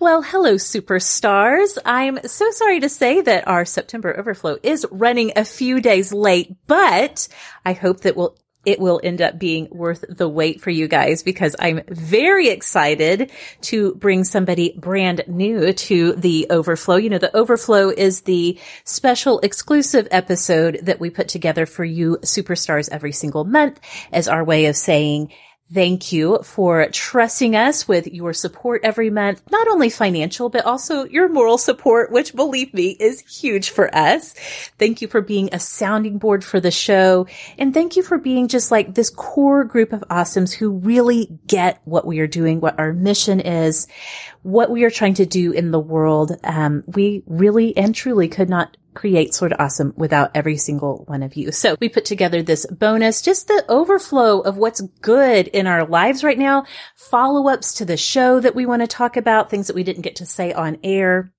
Well, hello, superstars. I'm so sorry to say that our September overflow is running a few days late, but I hope that will it will end up being worth the wait for you guys because I'm very excited to bring somebody brand new to the overflow. You know, the overflow is the special exclusive episode that we put together for you superstars every single month as our way of saying, Thank you for trusting us with your support every month, not only financial, but also your moral support, which believe me is huge for us. Thank you for being a sounding board for the show. And thank you for being just like this core group of awesomes who really get what we are doing, what our mission is, what we are trying to do in the world. Um, we really and truly could not create Sorta Awesome without every single one of you. So we put together this bonus, just the overflow of what's good in our lives right now, follow ups to the show that we want to talk about, things that we didn't get to say on air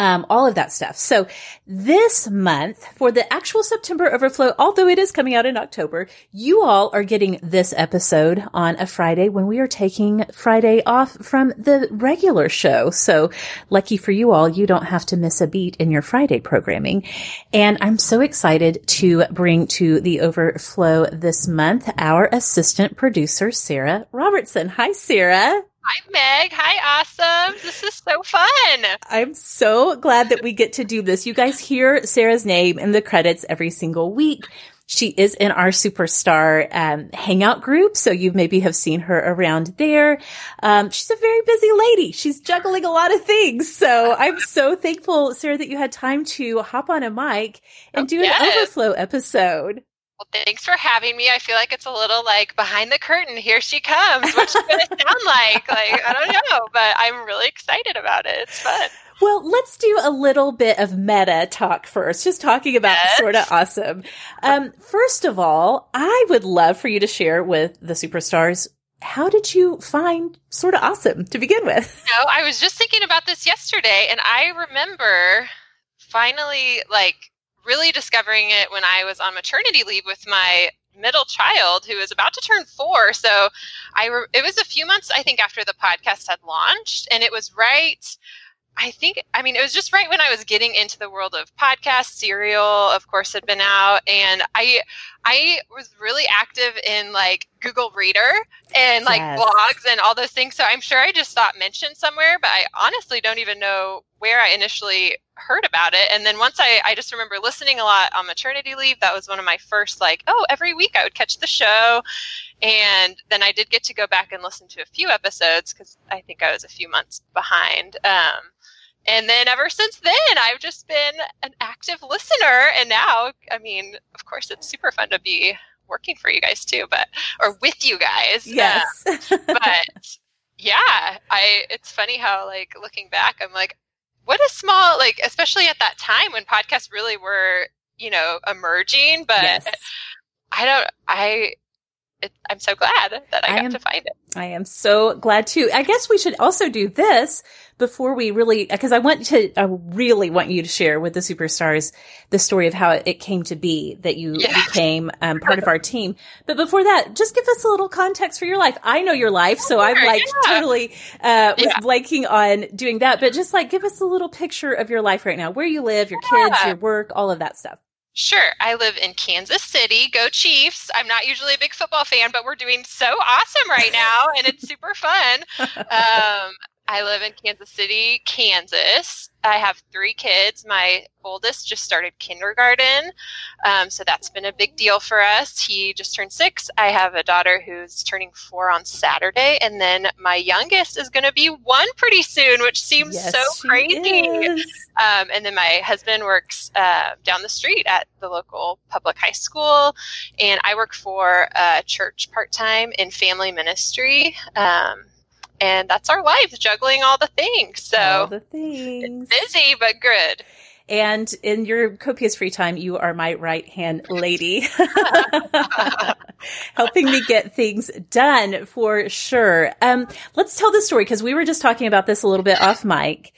um, all of that stuff. So this month for the actual September overflow, although it is coming out in October, you all are getting this episode on a Friday when we are taking Friday off from the regular show. So lucky for you all, you don't have to miss a beat in your Friday programming. And I'm so excited to bring to the overflow this month our assistant producer, Sara Robertson. Hi, Sara. Hi, Meg. Hi, awesome. This is so fun. I'm so glad that we get to do this. You guys hear Sara's name in the credits every single week. She is in our superstar um, hangout group, so you maybe have seen her around there. Um, she's a very busy lady. She's juggling a lot of things. So I'm so thankful, Sara, that you had time to hop on a mic and do an yes. overflow episode. Well, thanks for having me. I feel like it's a little like behind the curtain. Here she comes. What's she going to sound like? Like, I don't know, but I'm really excited about it. It's fun. Well, let's do a little bit of meta talk first, just talking about yes. Sorta Awesome. Um, first of all, I would love for you to share with the superstars how did you find Sorta Awesome to begin with? No, I was just thinking about this yesterday, and I remember finally like really discovering it when I was on maternity leave with my middle child who was about to turn four. So I re- it was a few months I think after the podcast had launched, and it was right. I think I mean it was just right when I was getting into the world of podcasts. Serial, of course, had been out, and I I was really active in like Google Reader and like yes. blogs and all those things. So I'm sure I just thought mentioned somewhere, but I honestly don't even know where I initially heard about it. And then once I, I just remember listening a lot on maternity leave. That was one of my first like, oh, every week I would catch the show. And then I did get to go back and listen to a few episodes because I think I was a few months behind. Um, and then ever since then, I've just been an active listener. And now, I mean, of course, it's super fun to be working for you guys too, but or with you guys. Yes. Uh, but yeah, I. It's funny how like looking back, I'm like, what a small like, especially at that time when podcasts really were, you know, emerging. But yes. I don't. I it, I'm so glad that I, I got am, to find it. I am so glad too. I guess we should also do this before we really, because I want to, I really want you to share with the superstars the story of how it came to be that you yeah. became um, part of our team. But before that, just give us a little context for your life. I know your life, so I'm like yeah. totally uh, was yeah. blanking on doing that. But just like give us a little picture of your life right now, where you live, your kids, your work, all of that stuff. Sure. I live in Kansas City. Go Chiefs. I'm not usually a big football fan, but we're doing so awesome right now, and it's super fun. Um, I live in Kansas City, Kansas. I have three kids. My oldest just started kindergarten, um, so that's been a big deal for us. He just turned six. I have a daughter who's turning four on Saturday, and then my youngest is going to be one pretty soon, which seems yes, so crazy. Um, and then my husband works uh, down the street at the local public high school, and I work for a church part time in family ministry. Um, and that's our life, juggling all the things. So all the things. busy but good. And in your copious free time, you are my right hand lady, helping me get things done for sure. Um, let's tell the story because we were just talking about this a little bit off mic.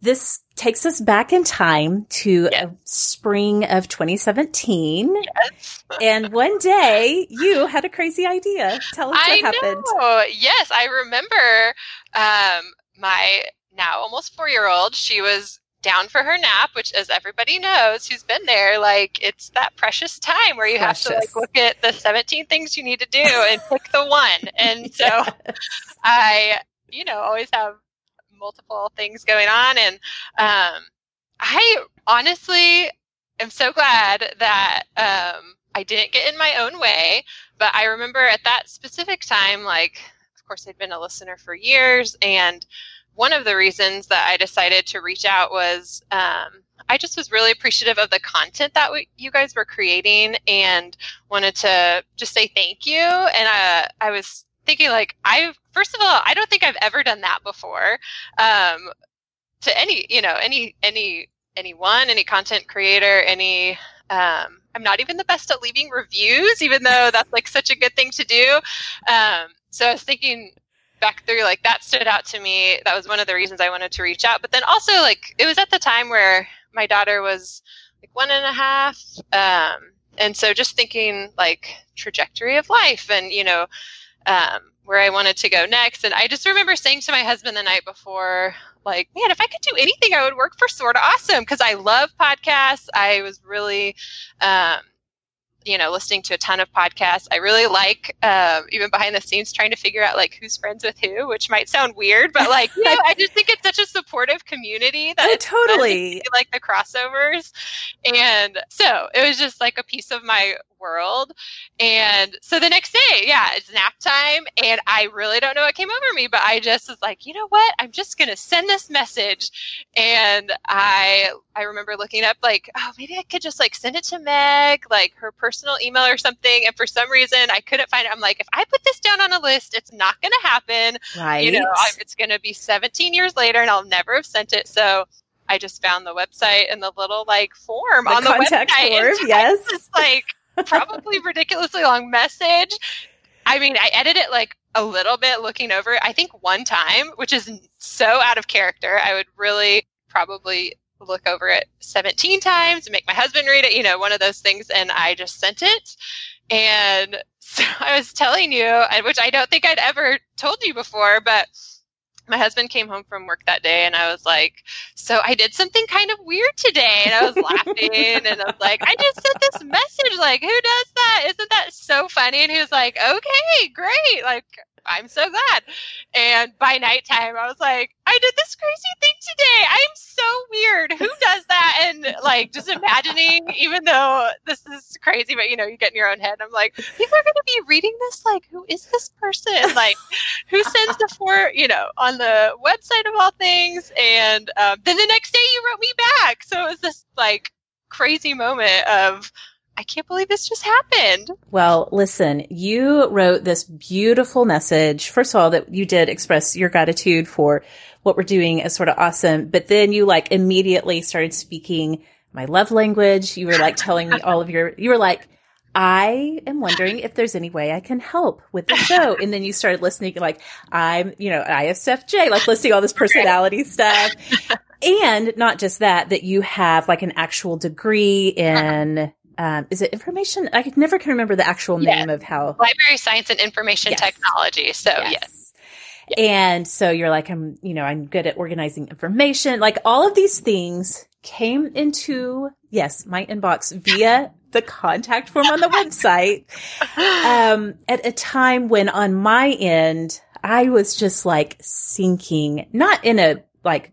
This takes us back in time to yes. spring of 2017. Yes. and one day you had a crazy idea. Tell us what I happened. Know. Yes, I remember um, my now almost four year old, she was down for her nap, which, as everybody knows who's been there, like it's that precious time where you precious. have to like look at the 17 things you need to do and pick the one. And so yes. I, you know, always have multiple things going on. And um, I honestly am so glad that um, I didn't get in my own way. But I remember at that specific time, like, of course, I'd been a listener for years and one of the reasons that I decided to reach out was um, I just was really appreciative of the content that we, you guys were creating and wanted to just say thank you. And uh, I was thinking, like, I first of all, I don't think I've ever done that before um, to any, you know, any any anyone, any content creator, any. Um, I'm not even the best at leaving reviews, even though that's like such a good thing to do. Um, so I was thinking, back through like that stood out to me that was one of the reasons i wanted to reach out but then also like it was at the time where my daughter was like one and a half um, and so just thinking like trajectory of life and you know um, where i wanted to go next. And i just remember saying to my husband the night before like man if i could do anything i would work for sorta awesome. Because i love podcasts. I was really um, you know listening to a ton of podcasts. I really like um, even behind the scenes trying to figure out like who's friends with who which might sound weird but like you know, i just think it's such a supportive community that oh, totally. like the crossovers. And so it was just like a piece of my world. And so the next day, yeah, it's nap time. And I really don't know what came over me, but I just was like, you know what? I'm just going to send this message. And I, I remember looking up like, oh, maybe I could just like send it to Meg, like her personal email or something. And for some reason I couldn't find it. I'm like, if I put this down on a list, it's not going to happen. Right. You know, it's going to be 17 years later and I'll never have sent it. So I just found the website and the little like form the on the website. Form, yes. Just like probably ridiculously long message. I mean, I edit it like a little bit looking over it. I think one time, which is so out of character, I would really probably look over it 17 times and make my husband read it, you know, one of those things. And I just sent it. And so I was telling you, which I don't think I'd ever told you before, but my husband came home from work that day and I was like, So I did something kind of weird today. And I was laughing and I was like, I just sent this message. Like, who does that? Isn't that so funny? And he was like, Okay, great. Like, I'm so glad. And by nighttime, I was like, I did this crazy thing today. I'm so weird. Who does that? And like, just imagining, even though this is crazy, but you know, you get in your own head. I'm like, people are going to be reading this. Like, who is this person? Like, who sends the four, you know, on the website of all things? And um, then the next day, you wrote me back. So it was this like crazy moment of, I can't believe this just happened. Well, listen, you wrote this beautiful message. First of all, that you did express your gratitude for what we're doing is Sorta Awesome, but then you like immediately started speaking my love language. You were like telling me all of your, you were like, I am wondering if there's any way I can help with the show. And then you started listening like I'm, you know, ISFJ, like listing all this personality stuff. And not just that, that you have like an actual degree in um, is it information? I never can remember the actual name of how library science and information yes. technology. So yes. yes. And so you're like, I'm, you know, I'm good at organizing information. Like all of these things came into, yes, my inbox via the contact form on the website. Um, at a time when on my end, I was just like sinking, not in a like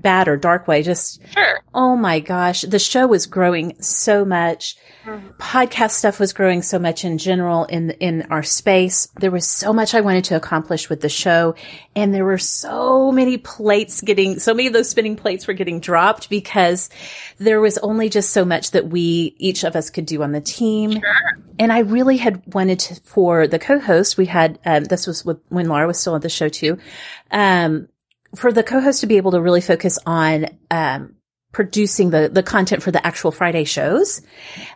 bad or dark way. Just, sure. oh my gosh, the show was growing so much. Mm-hmm. Podcast stuff was growing so much in general in, in our space. There was so much I wanted to accomplish with the show. And there were so many plates getting, so many of those spinning plates were getting dropped because there was only just so much that we, each of us could do on the team. Sure. And I really had wanted to, for the co-host, we had, um, this was with, when Laura was still on the show too. Um, for the co-host to be able to really focus on um, producing the the content for the actual Friday shows,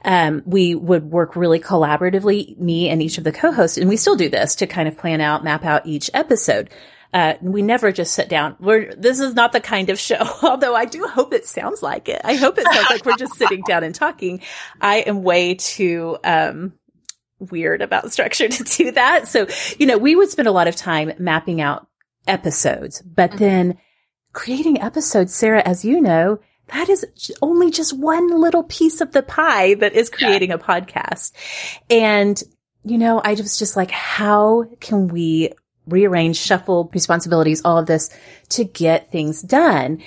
um, we would work really collaboratively, me and each of the co-hosts, and we still do this to kind of plan out, map out each episode. Uh, we never just sit down. We're, this is not the kind of show, although I do hope it sounds like it. I hope it sounds like we're just sitting down and talking. I am way too, um, weird about structure to do that. So, you know, we would spend a lot of time mapping out episodes. But mm-hmm. then creating episodes, Sara, as you know, that is only just one little piece of the pie that is creating yeah. a podcast. And, you know, I was just like, how can we rearrange, shuffle responsibilities, all of this to get things done.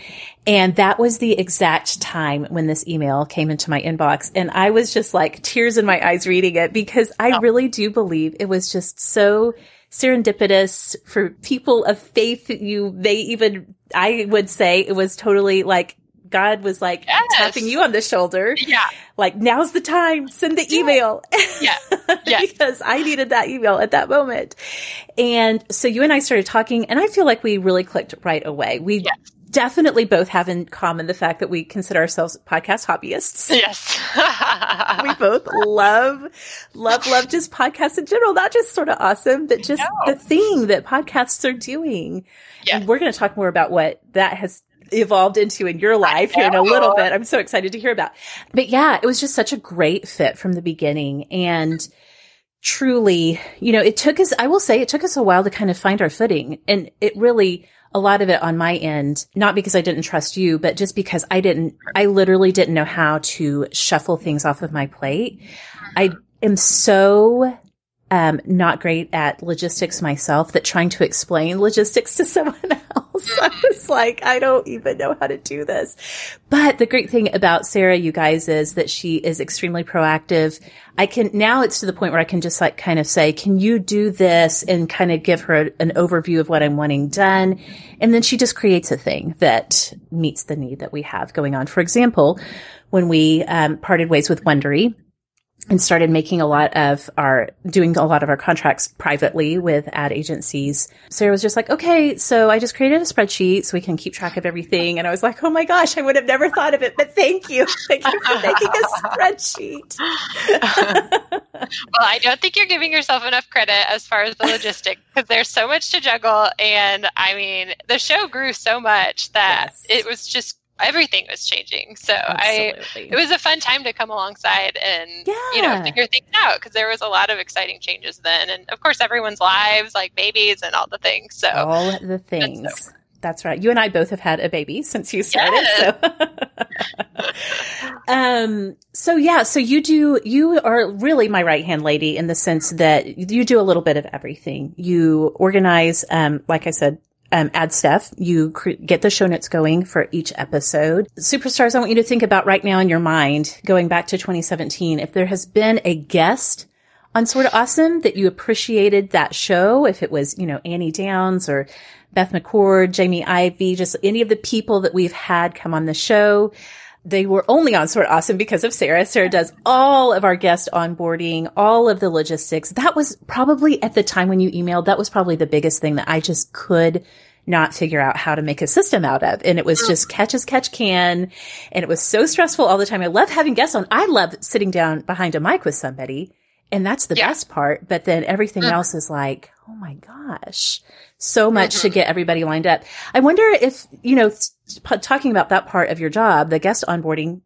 And that was the exact time when this email came into my inbox. And I was just like tears in my eyes reading it because I oh. really do believe it was just so serendipitous for people of faith. You, they even, I would say it was totally like God was like yes. tapping you on the shoulder. Yeah. Like, now's the time. Send the email. Yeah. yeah. because I needed that email at that moment. And so you and I started talking and I feel like we really clicked right away. We yes. Definitely both have in common the fact that we consider ourselves podcast hobbyists. Yes. we both love, love, love just podcasts in general, not just Sorta Awesome, but just no. the thing that podcasts are doing. Yeah. And we're going to talk more about what that has evolved into in your life here in a little bit. I'm so excited to hear about. But yeah, it was just such a great fit from the beginning and truly, you know, it took us, I will say it took us a while to kind of find our footing and it really, a lot of it on my end, not because I didn't trust you, but just because I didn't, I literally didn't know how to shuffle things off of my plate. I am so um, not great at logistics myself that trying to explain logistics to someone else. I was like, I don't even know how to do this. But the great thing about Sara, you guys, is that she is extremely proactive. I can, now it's to the point where I can just like kind of say, can you do this and kind of give her an overview of what I'm wanting done? And then she just creates a thing that meets the need that we have going on. For example, when we um, parted ways with Wondery, and started making a lot of our doing a lot of our contracts privately with ad agencies. Sara was just like, okay, so I just created a spreadsheet so we can keep track of everything. And I was like, oh my gosh, I would have never thought of it, but thank you. Thank you for making a spreadsheet. well, I don't think you're giving yourself enough credit as far as the logistics because there's so much to juggle. And I mean, the show grew so much that yes. it was just everything was changing. So Absolutely. I, it was a fun time to come alongside and yeah. you know figure things out because there was a lot of exciting changes then, and of course everyone's lives, like babies and all the things. So all the things. That's right. You and I both have had a baby since you started. Yes. So, um, so yeah, so you do, you are really my right hand lady in the sense that you do a little bit of everything. You organize, um, like I said, um, ad stuff. You cr- get the show notes going for each episode. Superstars, I want you to think about right now in your mind, going back to 2017, if there has been a guest on Sorta Awesome that you appreciated that show, if it was, you know, Annie Downs or Beth McCord, Jamie Ivey, just any of the people that we've had come on the show. They were only on Sorta Awesome because of Sara. Sara does all of our guest onboarding, all of the logistics. That was probably at the time when you emailed, that was probably the biggest thing that I just could not figure out how to make a system out of. And it was just catch as catch can. And it was so stressful all the time. I love having guests on. I love sitting down behind a mic with somebody. And that's the yeah. best part. But then everything mm. else is like, oh my gosh, so much mm-hmm. to get everybody lined up. I wonder if, you know, talking about that part of your job, the guest onboarding,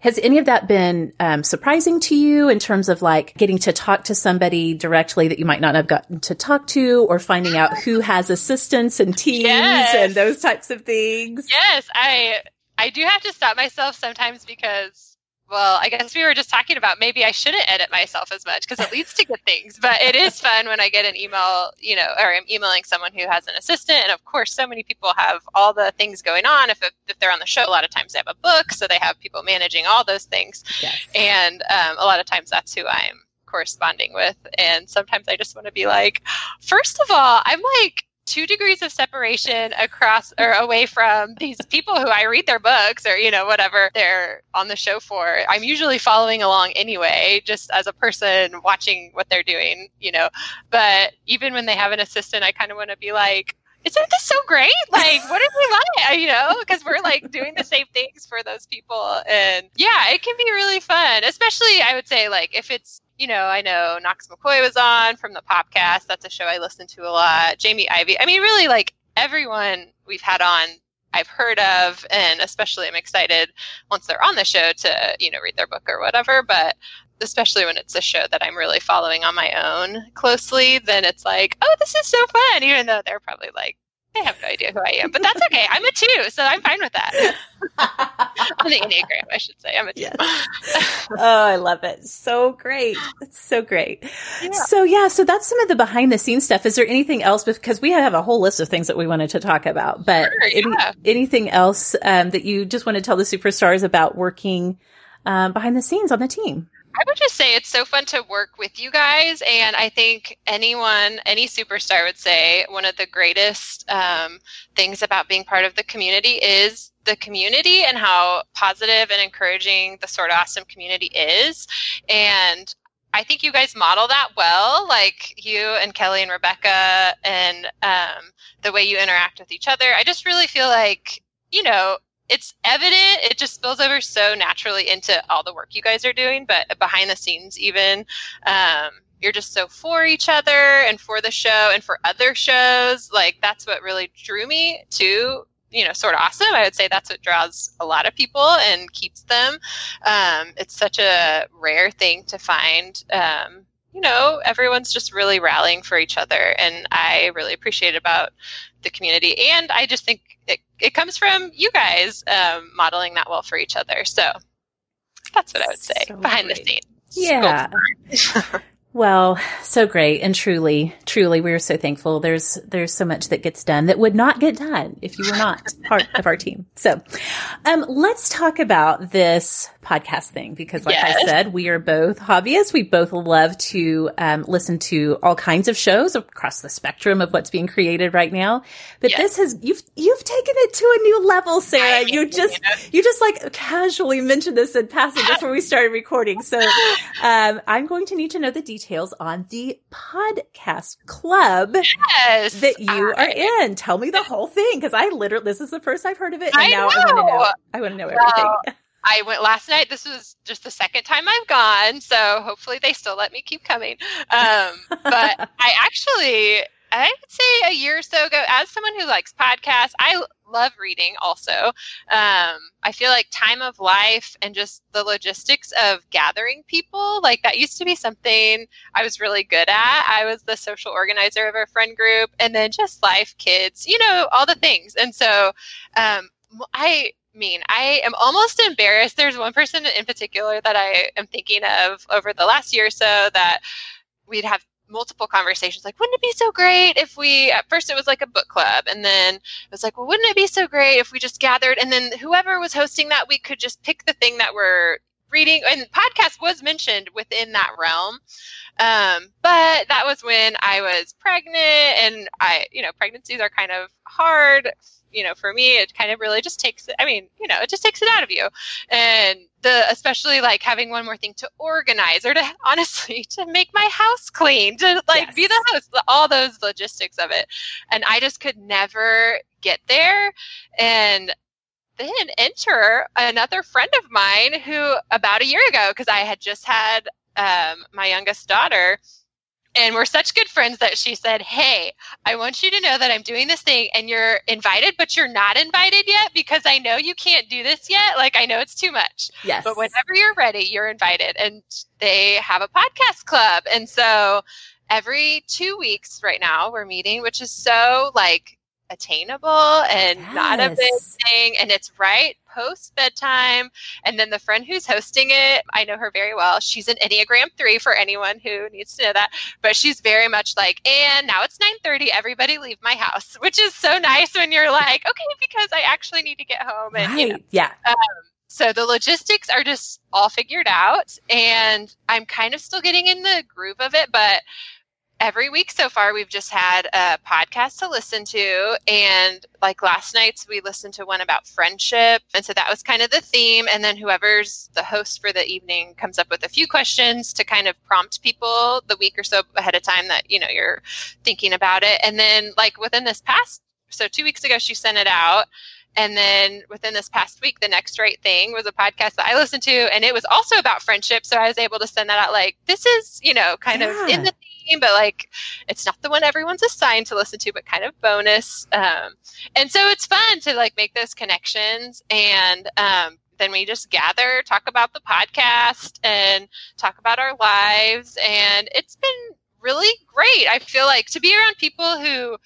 has any of that been um, surprising to you in terms of like getting to talk to somebody directly that you might not have gotten to talk to or finding out who has assistants and teams yes. and those types of things? Yes, I I do have to stop myself sometimes because well, I guess we were just talking about maybe I shouldn't edit myself as much because it leads to good things. But it is fun when I get an email, you know, or I'm emailing someone who has an assistant. And of course, so many people have all the things going on. If, if they're on the show, a lot of times they have a book, so they have people managing all those things. Yes. And um, a lot of times that's who I'm corresponding with. And sometimes I just want to be like, first of all, I'm like, two degrees of separation across or away from these people who I read their books or, you know, whatever they're on the show for. I'm usually following along anyway, just as a person watching what they're doing, you know. But even when they have an assistant, I kind of want to be like, isn't this so great? Like, what did we like? You know, because we're like doing the same things for those people. And yeah, it can be really fun, especially I would say, like, if it's you know, I know Knox McCoy was on from the Popcast. That's a show I listen to a lot. Jamie Ivey. I mean, really, like everyone we've had on I've heard of, and especially I'm excited once they're on the show to you know read their book or whatever. But especially when it's a show that I'm really following on my own closely, then it's like, oh, this is so fun, even though they're probably like, they have no idea who I am, but that's okay. I'm a two, so I'm fine with that. on the Enneagram, I should say. I'm a two. Yes. oh, I love it. So great. It's so great. Yeah. So yeah, so that's some of the behind the scenes stuff. Is there anything else? Because we have a whole list of things that we wanted to talk about, but sure, any, yeah. anything else um, that you just want to tell the superstars about working um, behind the scenes on the team? I would just say it's so fun to work with you guys. And I think anyone, any superstar would say one of the greatest um, things about being part of the community is the community and how positive and encouraging the Sorta Awesome community is. And I think you guys model that well, like you and Kelly and Rebecca, and um, the way you interact with each other. I just really feel like, you know, it's evident it just spills over so naturally into all the work you guys are doing but behind the scenes even um, you're just so for each other and for the show and for other shows. Like that's what really drew me to you know Sorta Awesome. I would say that's what draws a lot of people and keeps them. Um, it's such a rare thing to find um, you know everyone's just really rallying for each other and i really appreciate about the community. And i just think it, it comes from you guys um, modeling that well for each other. So that's what I would say so behind great. the scenes. Yeah. Well, so great and truly, truly, we're so thankful. There's there's so much that gets done that would not get done if you were not part of our team. So, um, let's talk about this podcast thing because, like yes. I said, we are both hobbyists. We both love to um, listen to all kinds of shows across the spectrum of what's being created right now. But yes. this has you've you've taken it to a new level, Sara. You just you just like casually mentioned this in passing before we started recording. So, um, I'm going to need to know the details details on the podcast club yes, that you I, are in. Tell me the whole thing because I literally this is the first I've heard of it, and I now know. I want to know. I want to know well, everything. I went last night. This was just the second time I've gone, so hopefully they still let me keep coming. Um, but I actually I would say a year or so ago, as someone who likes podcasts, I love reading also. Um, I feel like time of life and just the logistics of gathering people, like that used to be something I was really good at. I was the social organizer of our friend group and then just life, kids, you know, all the things. And so um, I mean, I am almost embarrassed. There's one person in particular that I am thinking of over the last year or so that we'd have multiple conversations like wouldn't it be so great if we at first it was like a book club and then it was like well wouldn't it be so great if we just gathered and then whoever was hosting that we could just pick the thing that we're reading and podcast was mentioned within that realm um, but that was when i was pregnant and i you know pregnancies are kind of hard you know, for me, it kind of really just takes, I mean, you know, it just takes it out of you. And the, especially like having one more thing to organize or to honestly, to make my house clean, to like yes. be the host, all those logistics of it. And I just could never get there. And then enter another friend of mine who about a year ago, because I had just had um, my youngest daughter, and we're such good friends that she said, Hey, I want you to know that I'm doing this thing and you're invited, but you're not invited yet because I know you can't do this yet. Like, I know it's too much. Yes. But whenever you're ready, you're invited. And they have a podcast club. And so every two weeks right now, we're meeting, which is so like attainable and yes. not a big thing. And it's right post bedtime. And then the friend who's hosting it, I know her very well. She's an Enneagram three for anyone who needs to know that. But she's very much like, and now it's 9:30. Everybody leave my house, which is so nice when you're like, okay, because I actually need to get home. And right. you know, yeah. Um, so the logistics are just all figured out and i'm kind of still getting in the groove of it but every week so far we've just had a podcast to listen to. And like last night's we listened to one about friendship. And so that was kind of the theme. And then whoever's the host for the evening comes up with a few questions to kind of prompt people the week or so ahead of time that you know you're thinking about it. And then like within this past so two weeks ago she sent it out. And then within this past week, the next right thing was a podcast that I listened to, and it was also about friendship. So I was able to send that out like, this is, you know, kind yeah. of in the theme theme, but like it's not the one everyone's assigned to listen to, but kind of bonus. Um, and so it's fun to like make those connections and um, then we just gather, talk about the podcast, and talk about our lives. And it's been really great. I feel like to be around people who,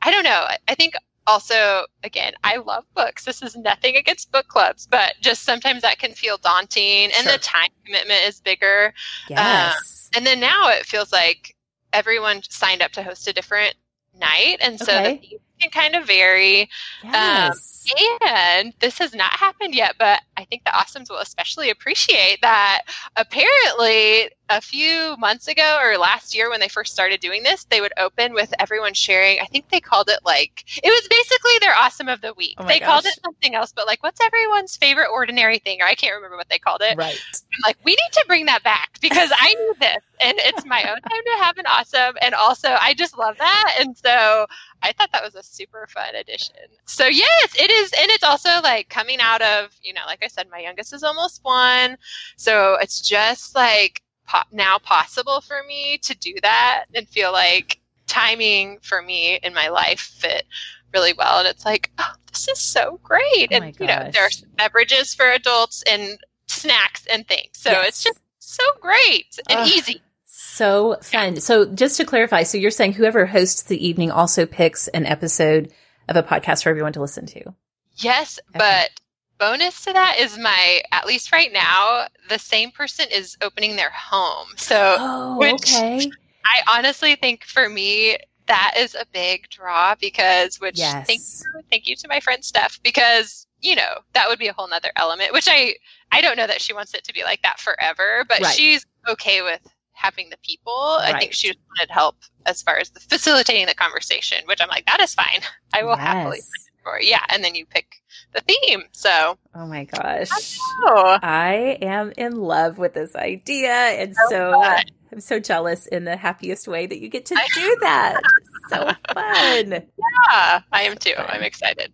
I don't know, I think also, again, I love books. This is nothing against book clubs, but just sometimes that can feel daunting and sure. the time commitment is bigger. Yes. Um, and then now it feels like everyone signed up to host a different night. And so okay. the can kind of vary. Um, yes. Um, and this has not happened yet, but I think the Awesomes will especially appreciate that apparently a few months ago or last year when they first started doing this, they would open with everyone sharing. I think they called it like it was basically their awesome of the week. Oh they gosh. called it something else, but like what's everyone's favorite ordinary thing? Or I can't remember what they called it. Right. I'm like, we need to bring that back because I need this. And it's my own time to have an awesome. And also I just love that. And so I thought that was a super fun addition. So yes, it is and it's also like coming out of, you know, like I said, my youngest is almost one. So it's just like po- now possible for me to do that and feel like timing for me in my life fit really well. And it's like, oh, this is so great. Oh and, you know, there are beverages for adults and snacks and things. So yes. it's just so great and uh, easy. So fun. So just to clarify, so you're saying whoever hosts the evening also picks an episode of a podcast for everyone to listen to? Yes, okay. but bonus to that is my at least right now the same person is opening their home so oh, okay i honestly think for me that is a big draw because which yes. thank you thank you to my friend steph because you know that would be a whole nother element which i i don't know that she wants it to be like that forever but right. she's okay with having the people right. i think she just wanted help as far as the facilitating the conversation which i'm like that is fine i will yes. happily for yeah and then you pick the theme. So, oh my gosh, I, I am in love with this idea, and so, so I'm so jealous in the happiest way that you get to do that. so fun. Yeah, I am too. I'm excited.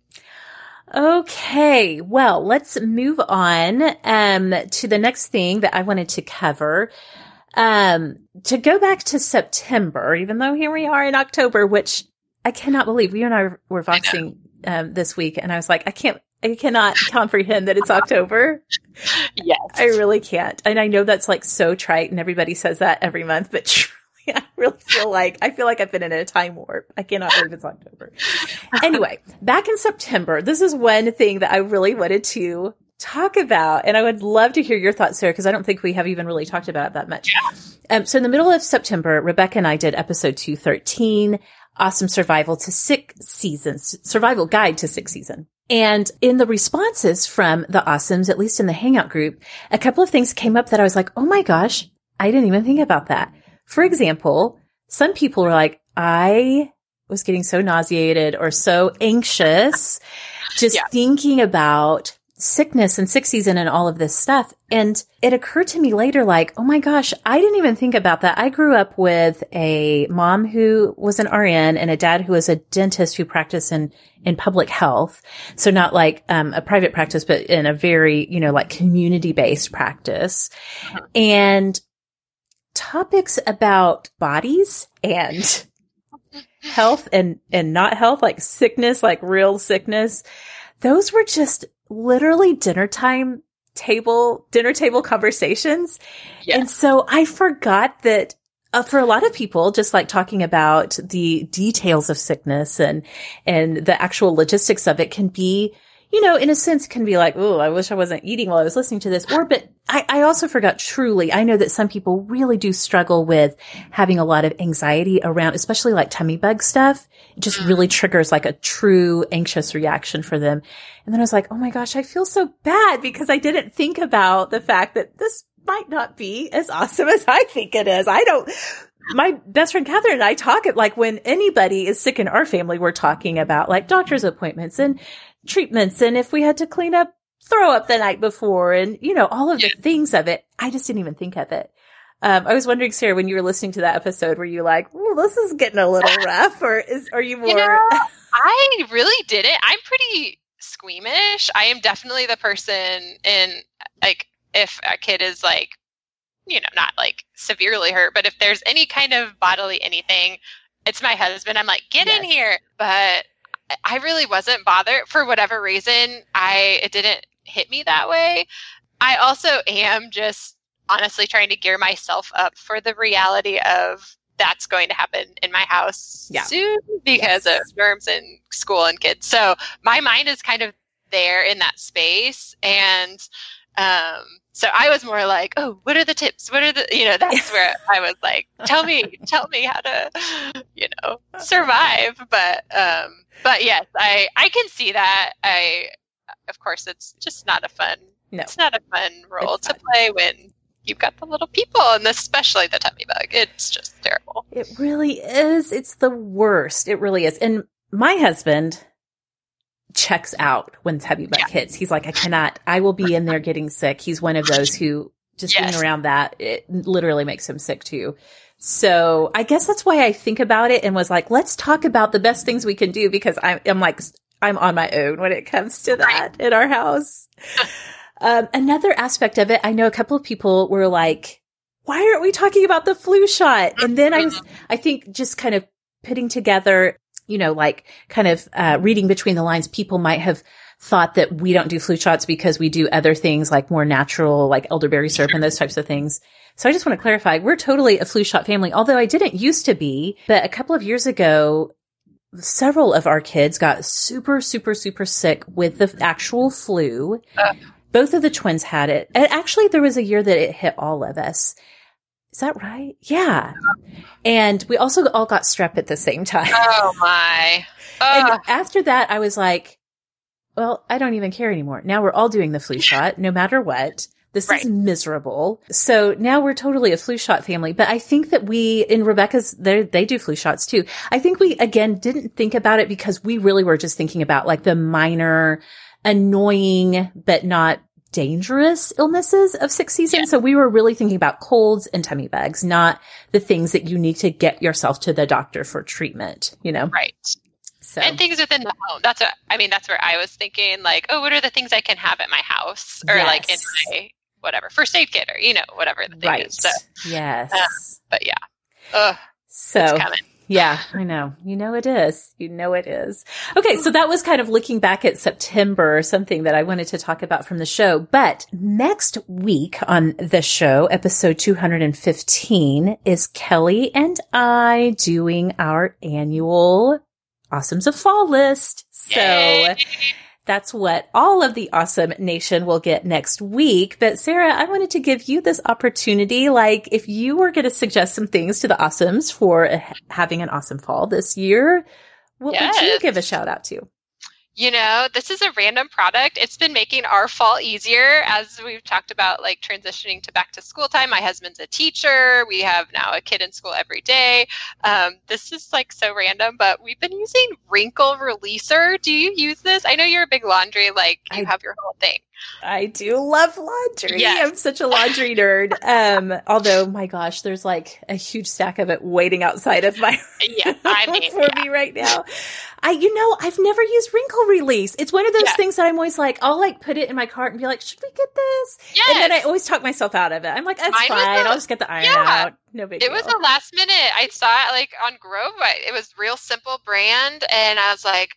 Okay, well, let's move on um, to the next thing that I wanted to cover. Um, to go back to September, even though here we are in October, which I cannot believe you and I were voxing um, this week, and I was like, I can't, I cannot comprehend that it's October. Yes, I really can't, and I know that's like so trite, and everybody says that every month, but truly, I really feel like I feel like I've been in a time warp. I cannot believe it's October. anyway, back in September, this is one thing that I really wanted to talk about, and I would love to hear your thoughts, Sara, because I don't think we have even really talked about it that much. Um, so in the middle of September, Rebecca and I did episode 213 awesome survival to sick seasons, survival guide to sick season. And in the responses from the awesomes, at least in the hangout group, a couple of things came up that I was like, Oh my gosh, I didn't even think about that. For example, some people were like, I was getting so nauseated or so anxious just yeah. thinking about sickness and sick season and all of this stuff. And it occurred to me later, like, oh my gosh, I didn't even think about that. I grew up with a mom who was an RN and a dad who was a dentist who practiced in, in public health. So not like, um, a private practice, but in a very, you know, like community based practice. And topics about bodies and health and, and not health, like sickness, like real sickness. Those were just literally dinner time table, dinner table conversations. Yeah. And so I forgot that uh, for a lot of people, just like talking about the details of sickness and, and the actual logistics of it can be you know, in a sense can be like, oh, I wish I wasn't eating while I was listening to this. Or, but I, I also forgot truly, I know that some people really do struggle with having a lot of anxiety around, especially like tummy bug stuff. It just mm. really triggers like a true anxious reaction for them. And then I was like, oh my gosh, I feel so bad because I didn't think about the fact that this might not be as awesome as I think it is. I don't, my best friend Catherine and I talk it like when anybody is sick in our family, we're talking about like doctor's appointments and treatments and if we had to clean up throw up the night before and you know all of the things of it i just didn't even think of it um, i was wondering sara when you were listening to that episode were you like well this is getting a little rough or is are you more you know, i really didn't i'm pretty squeamish i am definitely the person in like if a kid is like you know, not like severely hurt, but if there's any kind of bodily anything, it's my husband. I'm like, get yes. in here. But I really wasn't bothered for whatever reason. I it didn't hit me that way. I also am just honestly trying to gear myself up for the reality of that's going to happen in my house yeah. soon because yes. of germs and school and kids. So my mind is kind of there in that space and um so I was more like, oh, what are the tips? What are the, you know, that's where I was like, tell me, tell me how to, you know, survive. But, um, but yes, I, I can see that. I, of course, it's just not a fun, no. it's not a fun role to play when you've got the little people and especially the tummy bug. It's just terrible. It really is. It's the worst. It really is. And my husband, checks out when tummy bug yeah. hits. He's like, I cannot, I will be in there getting sick. He's one of those who just yes. being around that, it literally makes him sick too. So I guess that's why I think about it and was like, let's talk about the best things we can do because I'm, I'm like, I'm on my own when it comes to that in our house. um, another aspect of it, I know a couple of people were like, why aren't we talking about the flu shot? And then I was, mm-hmm. I think just kind of putting together you know, like kind of uh, reading between the lines, people might have thought that we don't do flu shots because we do other things like more natural, like elderberry syrup and those types of things. So I just want to clarify, we're totally a flu shot family, although I didn't used to be, but a couple of years ago, several of our kids got super, super, super sick with the actual flu. Uh. Both of the twins had it. And actually, there was a year that it hit all of us. Is that right? Yeah. And we also all got strep at the same time. Oh my. And after that, I was like, well, I don't even care anymore. Now we're all doing the flu shot, no matter what. This right. is miserable. So now we're totally a flu shot family. But I think that we, in Rebecca's, they do flu shots too. I think we, again, didn't think about it because we really were just thinking about like the minor, annoying, but not dangerous illnesses of sick season. Yeah. So we were really thinking about colds and tummy bugs, not the things that you need to get yourself to the doctor for treatment, you know? Right. So. And things within the home. That's what I mean. That's where I was thinking, like, oh, what are the things I can have at my house, or yes. like in my whatever first aid kit, or you know, whatever the thing right. is. So, yes. Um, but yeah. Ugh, so yeah, I know. You know it is. You know it is. Okay, so that was kind of looking back at September, or something that I wanted to talk about from the show. But next week on the show, episode 215, is Kelly and I doing our annual Awesomes of Fall list. So Yay that's what all of the awesome nation will get next week. But Sara, I wanted to give you this opportunity. Like, if you were going to suggest some things to the awesomes for eh, having an awesome fall this year, what yes. would you give a shout out to? You know, this is a random product. It's been making our fall easier as we've talked about, like transitioning to back to school time. My husband's a teacher. We have now a kid in school every day. Um, this is like so random, but we've been using Wrinkle Releaser. Do you use this? I know you're a big laundry, like you I, have your whole thing. I do love laundry. Yes. I'm such a laundry nerd. Um, although my gosh, there's like a huge stack of it waiting outside of my yeah, I mean, for yeah. me right now. I, you know, I've never used wrinkle release. It's one of those yeah. things that I'm always like, I'll like put it in my cart and be like, should we get this? Yes. And then I always talk myself out of it. I'm like, that's Mine fine. i will just get the iron yeah. out. No big it deal. was the last minute. I saw it like on Grove. It was real simple brand. And I was like,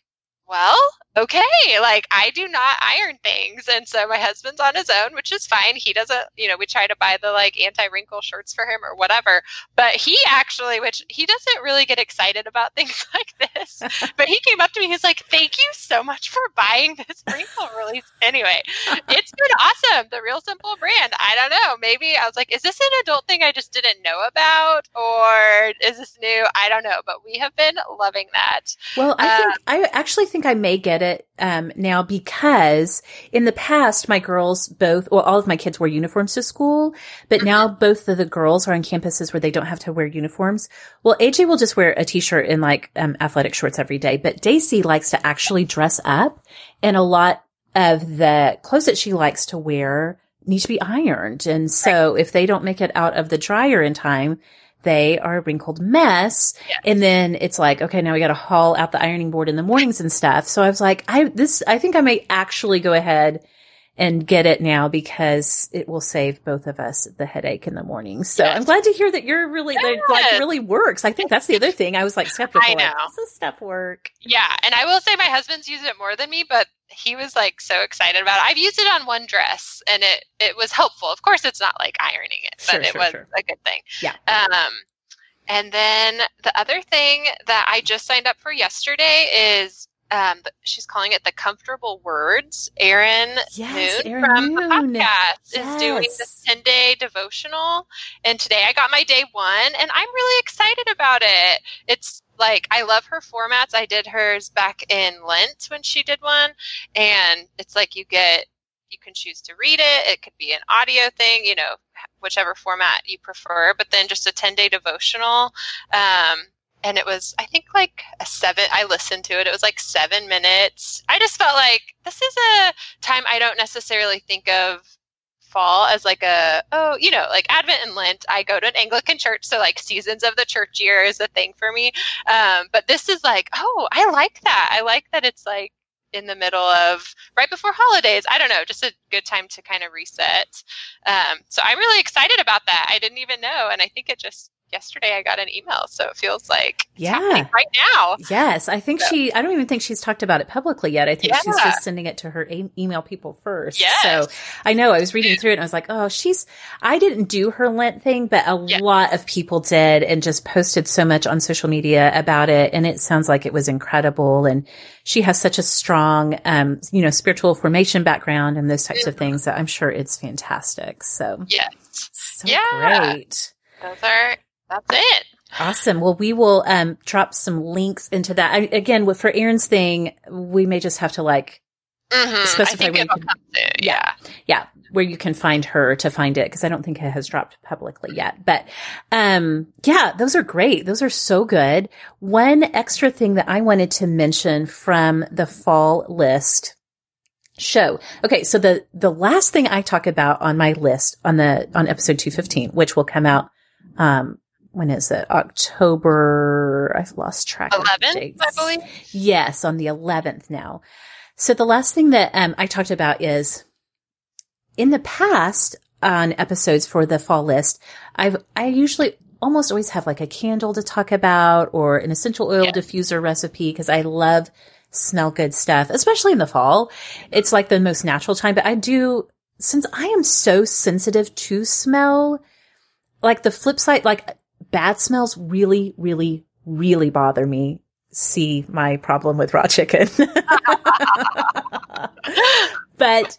well, okay, like I do not iron things. And so my husband's on his own, which is fine. He doesn't, you know, we try to buy the like anti wrinkle shirts for him or whatever. But he actually, which he doesn't really get excited about things like this, but he came up to me, he's like, thank you so much for buying this wrinkle release. Anyway, it's been awesome. The Real Simple brand. I don't know. Maybe I was like, is this an adult thing I just didn't know about? Or is this new? I don't know. But we have been loving that. Well, I think, um, I actually think I may get it um, now because in the past, my girls both, well, all of my kids wear uniforms to school, but now mm-hmm. both of the girls are on campuses where they don't have to wear uniforms. Well, AJ will just wear a t-shirt and like um, athletic shorts every day, but Daisy likes to actually dress up and a lot of the clothes that she likes to wear need to be ironed. And so if they don't make it out of the dryer in time, they are a wrinkled mess. Yes. And then it's like, okay, now we got to haul out the ironing board in the mornings and stuff. So I was like, I, this, I think I may actually go ahead and get it now because it will save both of us the headache in the morning. So Yes. I'm glad to hear that you're really, that it, like really works. I think that's the other thing. I was like skeptical. I know. Does this stuff work? Yeah, and I will say my husband's used it more than me, but he was like so excited about it. I've used it on one dress, and it it was helpful. Of course, it's not like ironing it, but Sure, it sure, was sure. a good thing. Yeah. Um, and then the other thing that I just signed up for yesterday is um, she's calling it the comfortable words. Erin Yes, Moon Erin from the podcast is doing Yes. this 10 day devotional. And today I got my day one, and I'm really excited about it. It's like, I love her formats. I did hers back in Lent when she did one. And it's like you get, you can choose to read it. It could be an audio thing, you know, whichever format you prefer, but then just a 10 day devotional. Um, and it was i think like a seven i listened to it it was like seven minutes. I just felt like this is a time i don't necessarily think of fall as like a oh you know like advent and lent i go to an anglican church so like seasons of the church year is a thing for me. Um, but this is like oh i like that. I like that it's like in the middle of right before holidays. I don't know just a good time to kind of reset. Um, so i'm really excited about that. I didn't even know and i think it just yesterday i got an email so it feels like Yeah. right now Yes, I think So- she. I don't even think she's talked about it publicly yet. I think she's just sending it to her e- email people first. Yes. So I know I was reading through it and I was like, oh, she's. I didn't do her Lent thing, but a Yeah. lot of people did and just posted so much on social media about it, and it sounds like it was incredible. And she has such a strong, um, you know, spiritual formation background and those types of things that I'm sure it's fantastic. So yes so Yeah. great. those are that's it Awesome. Well, we will um, drop some links into that. I, again, with for Erin's thing, we may just have to like, mm-hmm. Specify where you can- come soon Yeah. yeah yeah, where you can find her to find it because I don't think it has dropped publicly yet. But um, yeah, those are great. Those are so good. One extra thing that I wanted to mention from the fall list show. Okay, so the the last thing I talk about on my list on the on episode 215, which will come out um when is it? October I've lost track of 11 dates. i believe Yes, on the 11th now. So the last thing that um, I talked about is in the past on episodes for the fall list, I've, I usually almost always have like a candle to talk about or an essential oil Yeah. diffuser recipe because I love smell good stuff, especially in the fall. It's like the most natural time, but I do, since I am so sensitive to smell, like the flip side, like bad smells really, really, really bother me. See my problem with raw chicken. but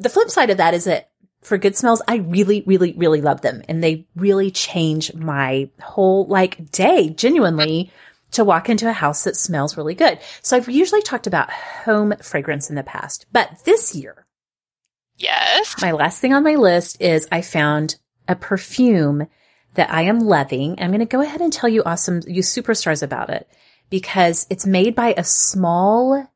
the flip side of that is that for good smells, I really, really, really love them. And they really change my whole like day genuinely to walk into a house that smells really good. So I've usually talked about home fragrance in the past, but this year, yes my last thing on my list is I found a perfume that I am loving. I'm going to go ahead and tell you awesome, you superstars about it because it's made by a small,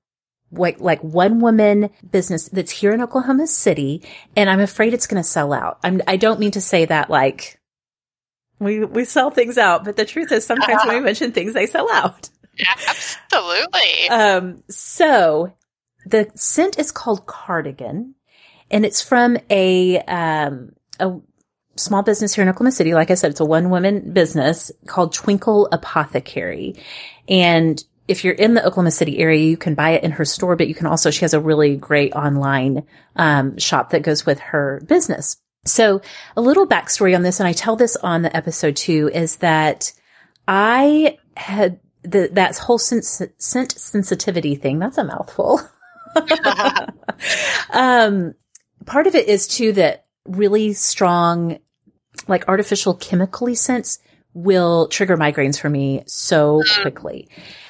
like, like one woman business that's here in Oklahoma City. And I'm afraid it's going to sell out. I'm, I don't mean to say that like we, we sell things out, but the truth is sometimes when we mention things, they sell out. absolutely Um, so the scent is called Cardigan and it's from a, um, a small business here in Oklahoma City. Like I said, it's a one woman business called Twinkle Apothecary. And if you're in the Oklahoma City area, you can buy it in her store, but you can also, she has a really great online, um, shop that goes with her business. So a little backstory on this, and I tell this on the episode too, is that I had the, that whole scent, scent sensitivity thing. That's a mouthful. um, part of it is too that really strong, like artificial chemically scents will trigger migraines for me so quickly.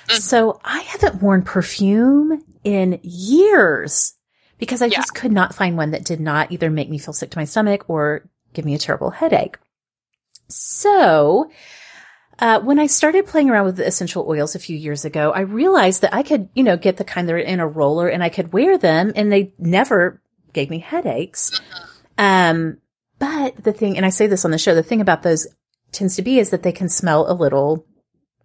So I haven't worn perfume in years because I Yeah. just could not find one that did not either make me feel sick to my stomach or give me a terrible headache. So, uh, when I started playing around with the essential oils a few years ago, I realized that I could, you know, get the kind that are in a roller and I could wear them and they never gave me headaches. Um, but the thing, and I say this on the show, the thing about those tends to be is that they can smell a little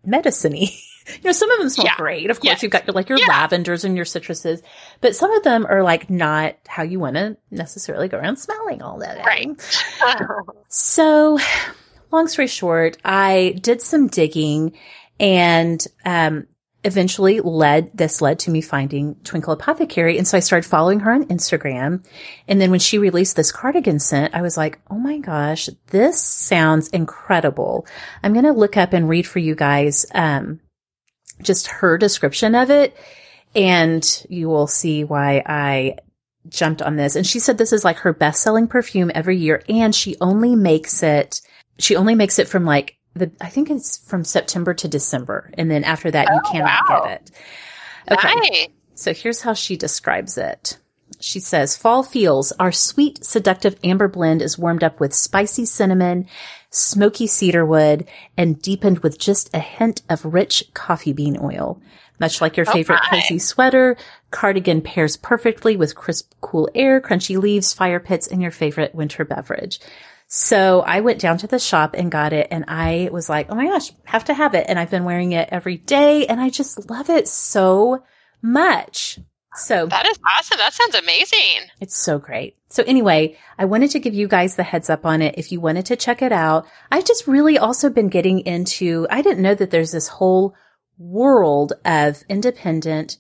medicine-y. you know, some of them smell Yeah. great. Of course, you've got your, like your Yeah. lavenders and your citruses, but some of them are like not how you want to necessarily go around smelling all that. Right. So, long story short, I did some digging and, um, eventually led, this led to me finding Twinkle Apothecary. And so I started following her on Instagram. And then when she released this cardigan scent, I was like, Oh my gosh, this sounds incredible. I'm going to look up and read for you guys, um, just her description of it. And you will see why I jumped on this. And she said this is like her best selling perfume every year. And she only makes it, she only makes it from like the, I think it's from September to December. And then after that, you Oh, cannot wow. get it. Okay. Nice. So here's how she describes it. She says, fall feels, our sweet, seductive amber blend is warmed up with spicy cinnamon, smoky cedarwood, and deepened with just a hint of rich coffee bean oil. Much like your Oh favorite cozy sweater, cardigan pairs perfectly with crisp, cool air, crunchy leaves, fire pits, and your favorite winter beverage. So I went down to the shop and got it and I was like, oh my gosh, have to have it. And I've been wearing it every day and I just love it so much. So That is awesome. That sounds amazing. it's so great. So anyway, I wanted to give you guys the heads up on it if you wanted to check it out. I've just really also been getting into, I didn't know that there's this whole world of independent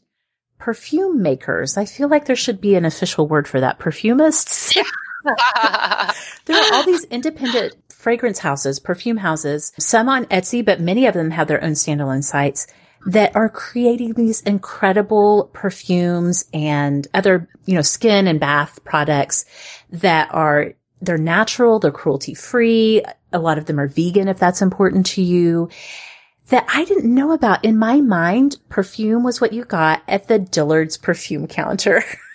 perfume makers. I feel like there should be an official word for that. Perfumists. There are all these independent fragrance houses, perfume houses, some on Etsy, but many of them have their own standalone sites that are creating these incredible perfumes and other, you know, skin and bath products that are, they're natural, they're cruelty free. A lot of them are vegan if that's important to you that I didn't know about. In my mind, perfume was what you got at the Dillard's perfume counter.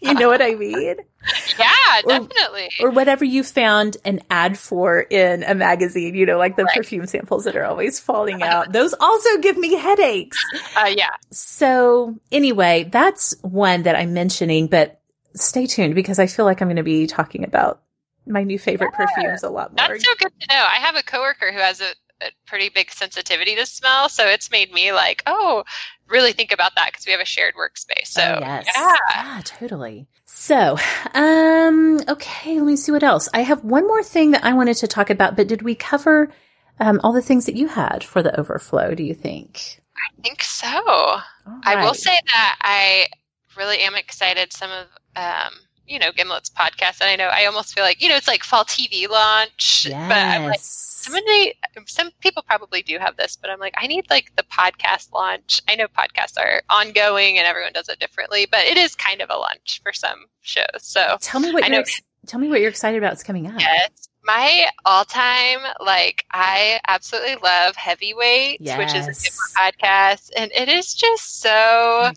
you know what I mean? yeah, Or- definitely. or whatever you found an ad for in a magazine, you know, like the Right. perfume samples that are always falling out. Those also give me headaches. Uh, yeah. So anyway, that's one that I'm mentioning, but stay tuned because I feel like I'm going to be talking about my new favorite Yeah. perfumes a lot more. That's so good to know. I have a coworker who has a, a pretty big sensitivity to smell, so it's made me like, oh, really think about that because we have a shared workspace. So Oh, yes. yeah, Yeah, totally. So, um, okay, let me see what else. I have one more thing that I wanted to talk about, but did we cover um, all the things that you had for the overflow, do you think? I think so. All I will say that I really am excited. Some of um, you know Gimlet's podcast, and I know I almost feel like you know it's like fall TV launch, but I'm like somebody some people probably do have this but i'm like i need like the podcast launch i know podcasts are ongoing and everyone does it differently but it is kind of a lunch for some shows so Tell me what I you're ex- tell me what you're excited about is coming up. yes my all-time like i absolutely love heavyweight which is a Yes. Podcast and it is just Oh so gosh.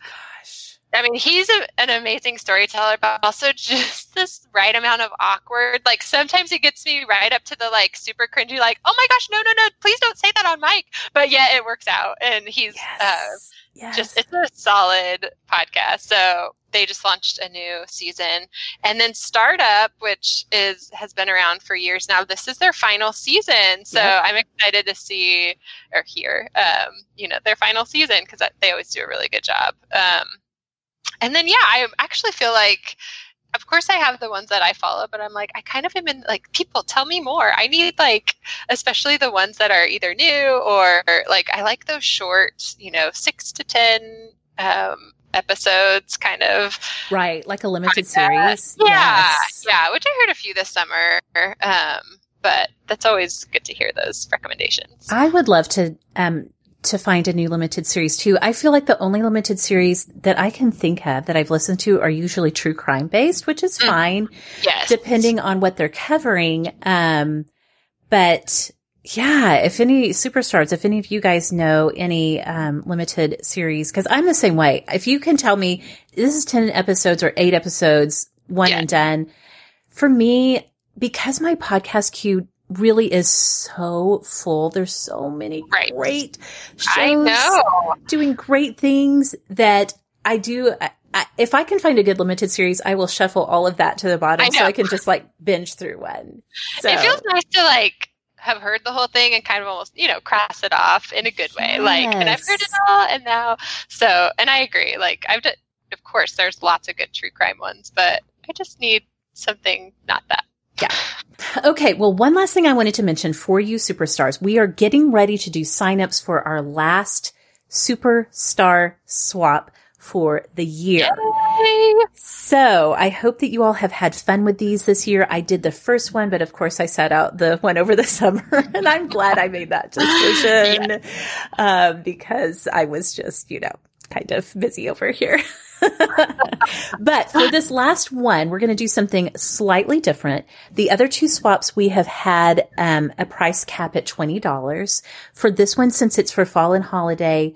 I mean, he's a, an amazing storyteller, but also just this right amount of awkward. Like sometimes it gets me right up to the like super cringy, like, oh my gosh, no, no, no, please don't say that on mic. But yeah, it works out, and he's uh, Yes. yes. just it's a solid podcast. So they just launched a new season, and then Startup, which is has been around for years now. This is their final season, so Yep. I'm excited to see or hear, um, you know, their final season because they always do a really good job. Um, and then yeah, I actually feel like. Of course, I have the ones that I follow, but I'm like, I kind of am in like, people tell me more. I need like, especially the ones that are either new or like, I like those short, you know, six to 10 um, episodes kind of. right, like a limited podcast. series. Yeah. Yes. Yeah. Which I heard a few this summer. Um, but that's always good to hear those recommendations. I would love to um to find a new limited series too. I feel like the only limited series that I can think of that I've listened to are usually true crime based, which is Mm. fine yes. depending on what they're covering. Um but yeah, if any superstars, if any of you guys know any um, limited series, because I'm the same way. If you can tell me this is 10 episodes or eight episodes, one Yeah. and done, for me, because my podcast queue really is so full, there's so many Right. great shows I know. doing great things that I do. I, I, if I can find a good limited series, I will shuffle all of that to the bottom I so. I can just like binge through one. So It feels nice to like have heard the whole thing and kind of almost, you know, cross it off in a good way. Yes. Like, and I've heard it all, and now, so, and I agree. Like, I've, done, of course, there's lots of good true crime ones, but I just need something not that. Yeah. Okay. Well, one last thing I wanted to mention for you superstars. We are getting ready to do signups for our last superstar swap for the year. Yay! So I hope that you all have had fun with these this year. I did the first one, but of course I set out the one over the summer and I'm glad I made that decision yeah. uh, because I was just, you know, kind of busy over here. but for this last one, we're going to do something slightly different. The other two swaps, we have had um, a price cap at $20. For this one, since it's for fall and holiday,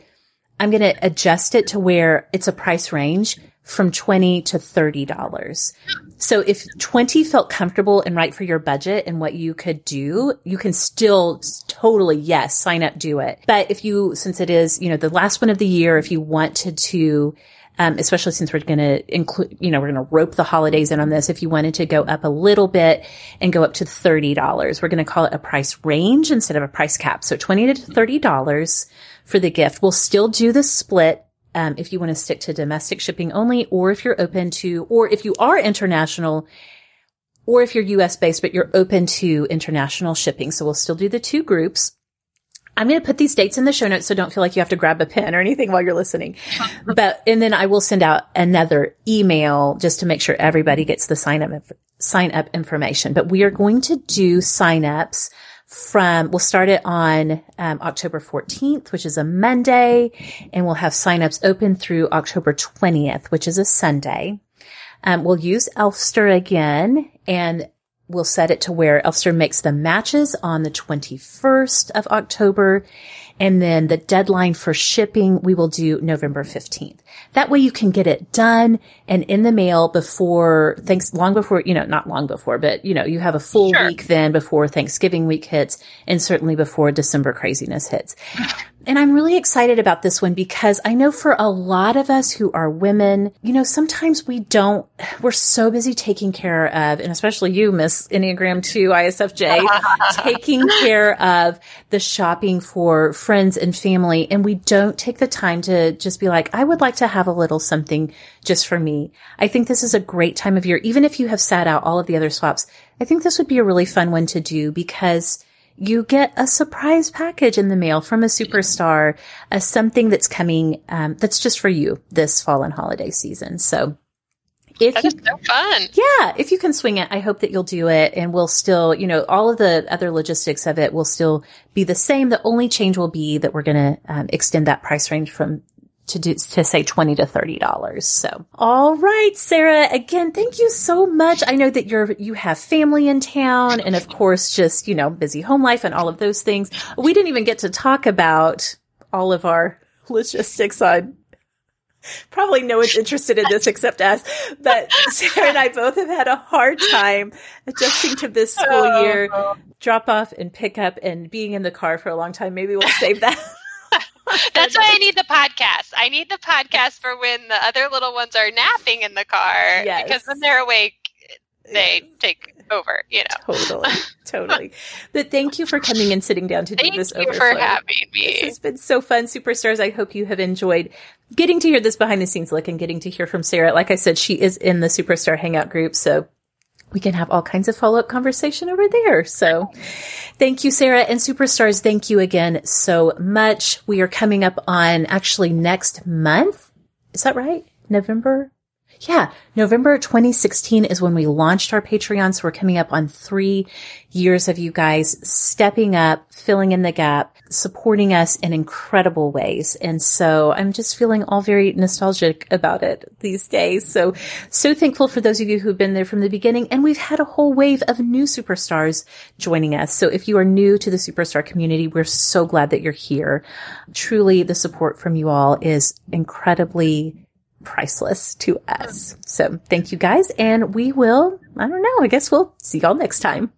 I'm going to adjust it to where it's a price range from 20 to $30. So if 20 felt comfortable and right for your budget and what you could do, you can still totally, yes, sign up, do it. But if you, since it is, you know, the last one of the year, if you wanted to, um, especially since we're going to include, you know, we're going to rope the holidays in on this. If you wanted to go up a little bit and go up to $30, we're going to call it a price range instead of a price cap. So 20 to $30 for the gift. We'll still do the split um, if you want to stick to domestic shipping only, or if you're open to, or if you are international, or if you're US based, but you're open to international shipping. So we'll still do the two groups. I'm going to put these dates in the show notes so don't feel like you have to grab a pen or anything while you're listening. but, and then I will send out another email just to make sure everybody gets the sign up, sign up information. But we are going to do sign ups from, we'll start it on um, October 14th, which is a Monday, and we'll have signups open through October 20th, which is a Sunday. Um, we'll use Elfster again, and we'll set it to where Elfster makes the matches on the 21st of October. And then the deadline for shipping, we will do November 15th. That way you can get it done and in the mail before thanks, long before, you know, not long before, but you know, you have a full sure. week then before Thanksgiving week hits and certainly before December craziness hits. And I'm really excited about this one because I know for a lot of us who are women, you know, sometimes we don't, we're so busy taking care of, and especially you, Miss Enneagram 2 ISFJ, taking care of the shopping for friends and family. And we don't take the time to just be like, I would like to have a little something just for me. I think this is a great time of year. Even if you have sat out all of the other swaps, I think this would be a really fun one to do because you get a surprise package in the mail from a superstar, as something that's coming, um, that's just for you this fall and holiday season. So if that you, so fun. Yeah. If you can swing it, I hope that you'll do it and we'll still, you know, all of the other logistics of it will still be the same. The only change will be that we're going to um, extend that price range from to do, to say 20 to $30. So, all right, Sara, again, thank you so much. I know that you're, you have family in town and of course, just, you know, busy home life and all of those things. We didn't even get to talk about all of our logistics on Probably no one's interested in this except us, but Sara and I both have had a hard time adjusting to this school year, oh. drop off and pick up and being in the car for a long time. Maybe we'll save that That's why I need the podcast. I need the podcast for when the other little ones are napping in the car. Yes. Because when they're awake, they take over, you know. Totally. Totally. but thank you for coming and sitting down to thank do this Thank you for having me. This has been so fun, Superstars. I hope you have enjoyed getting to hear this behind the scenes look and getting to hear from Sara. Like I said, she is in the Superstar Hangout group, so we can have all kinds of follow up conversation over there. So thank you, Sara and superstars. Thank you again so much. We are coming up on actually next month. Is that right? November? Yeah, November 2016 is when we launched our Patreon. So we're coming up on three years of you guys stepping up, filling in the gap, supporting us in incredible ways. And so I'm just feeling all very nostalgic about it these days. So, so thankful for those of you who've been there from the beginning. And we've had a whole wave of new superstars joining us. So if you are new to the superstar community, we're so glad that you're here. Truly the support from you all is incredibly priceless to us. So thank you guys. And we will, I don't know, I guess we'll see y'all next time.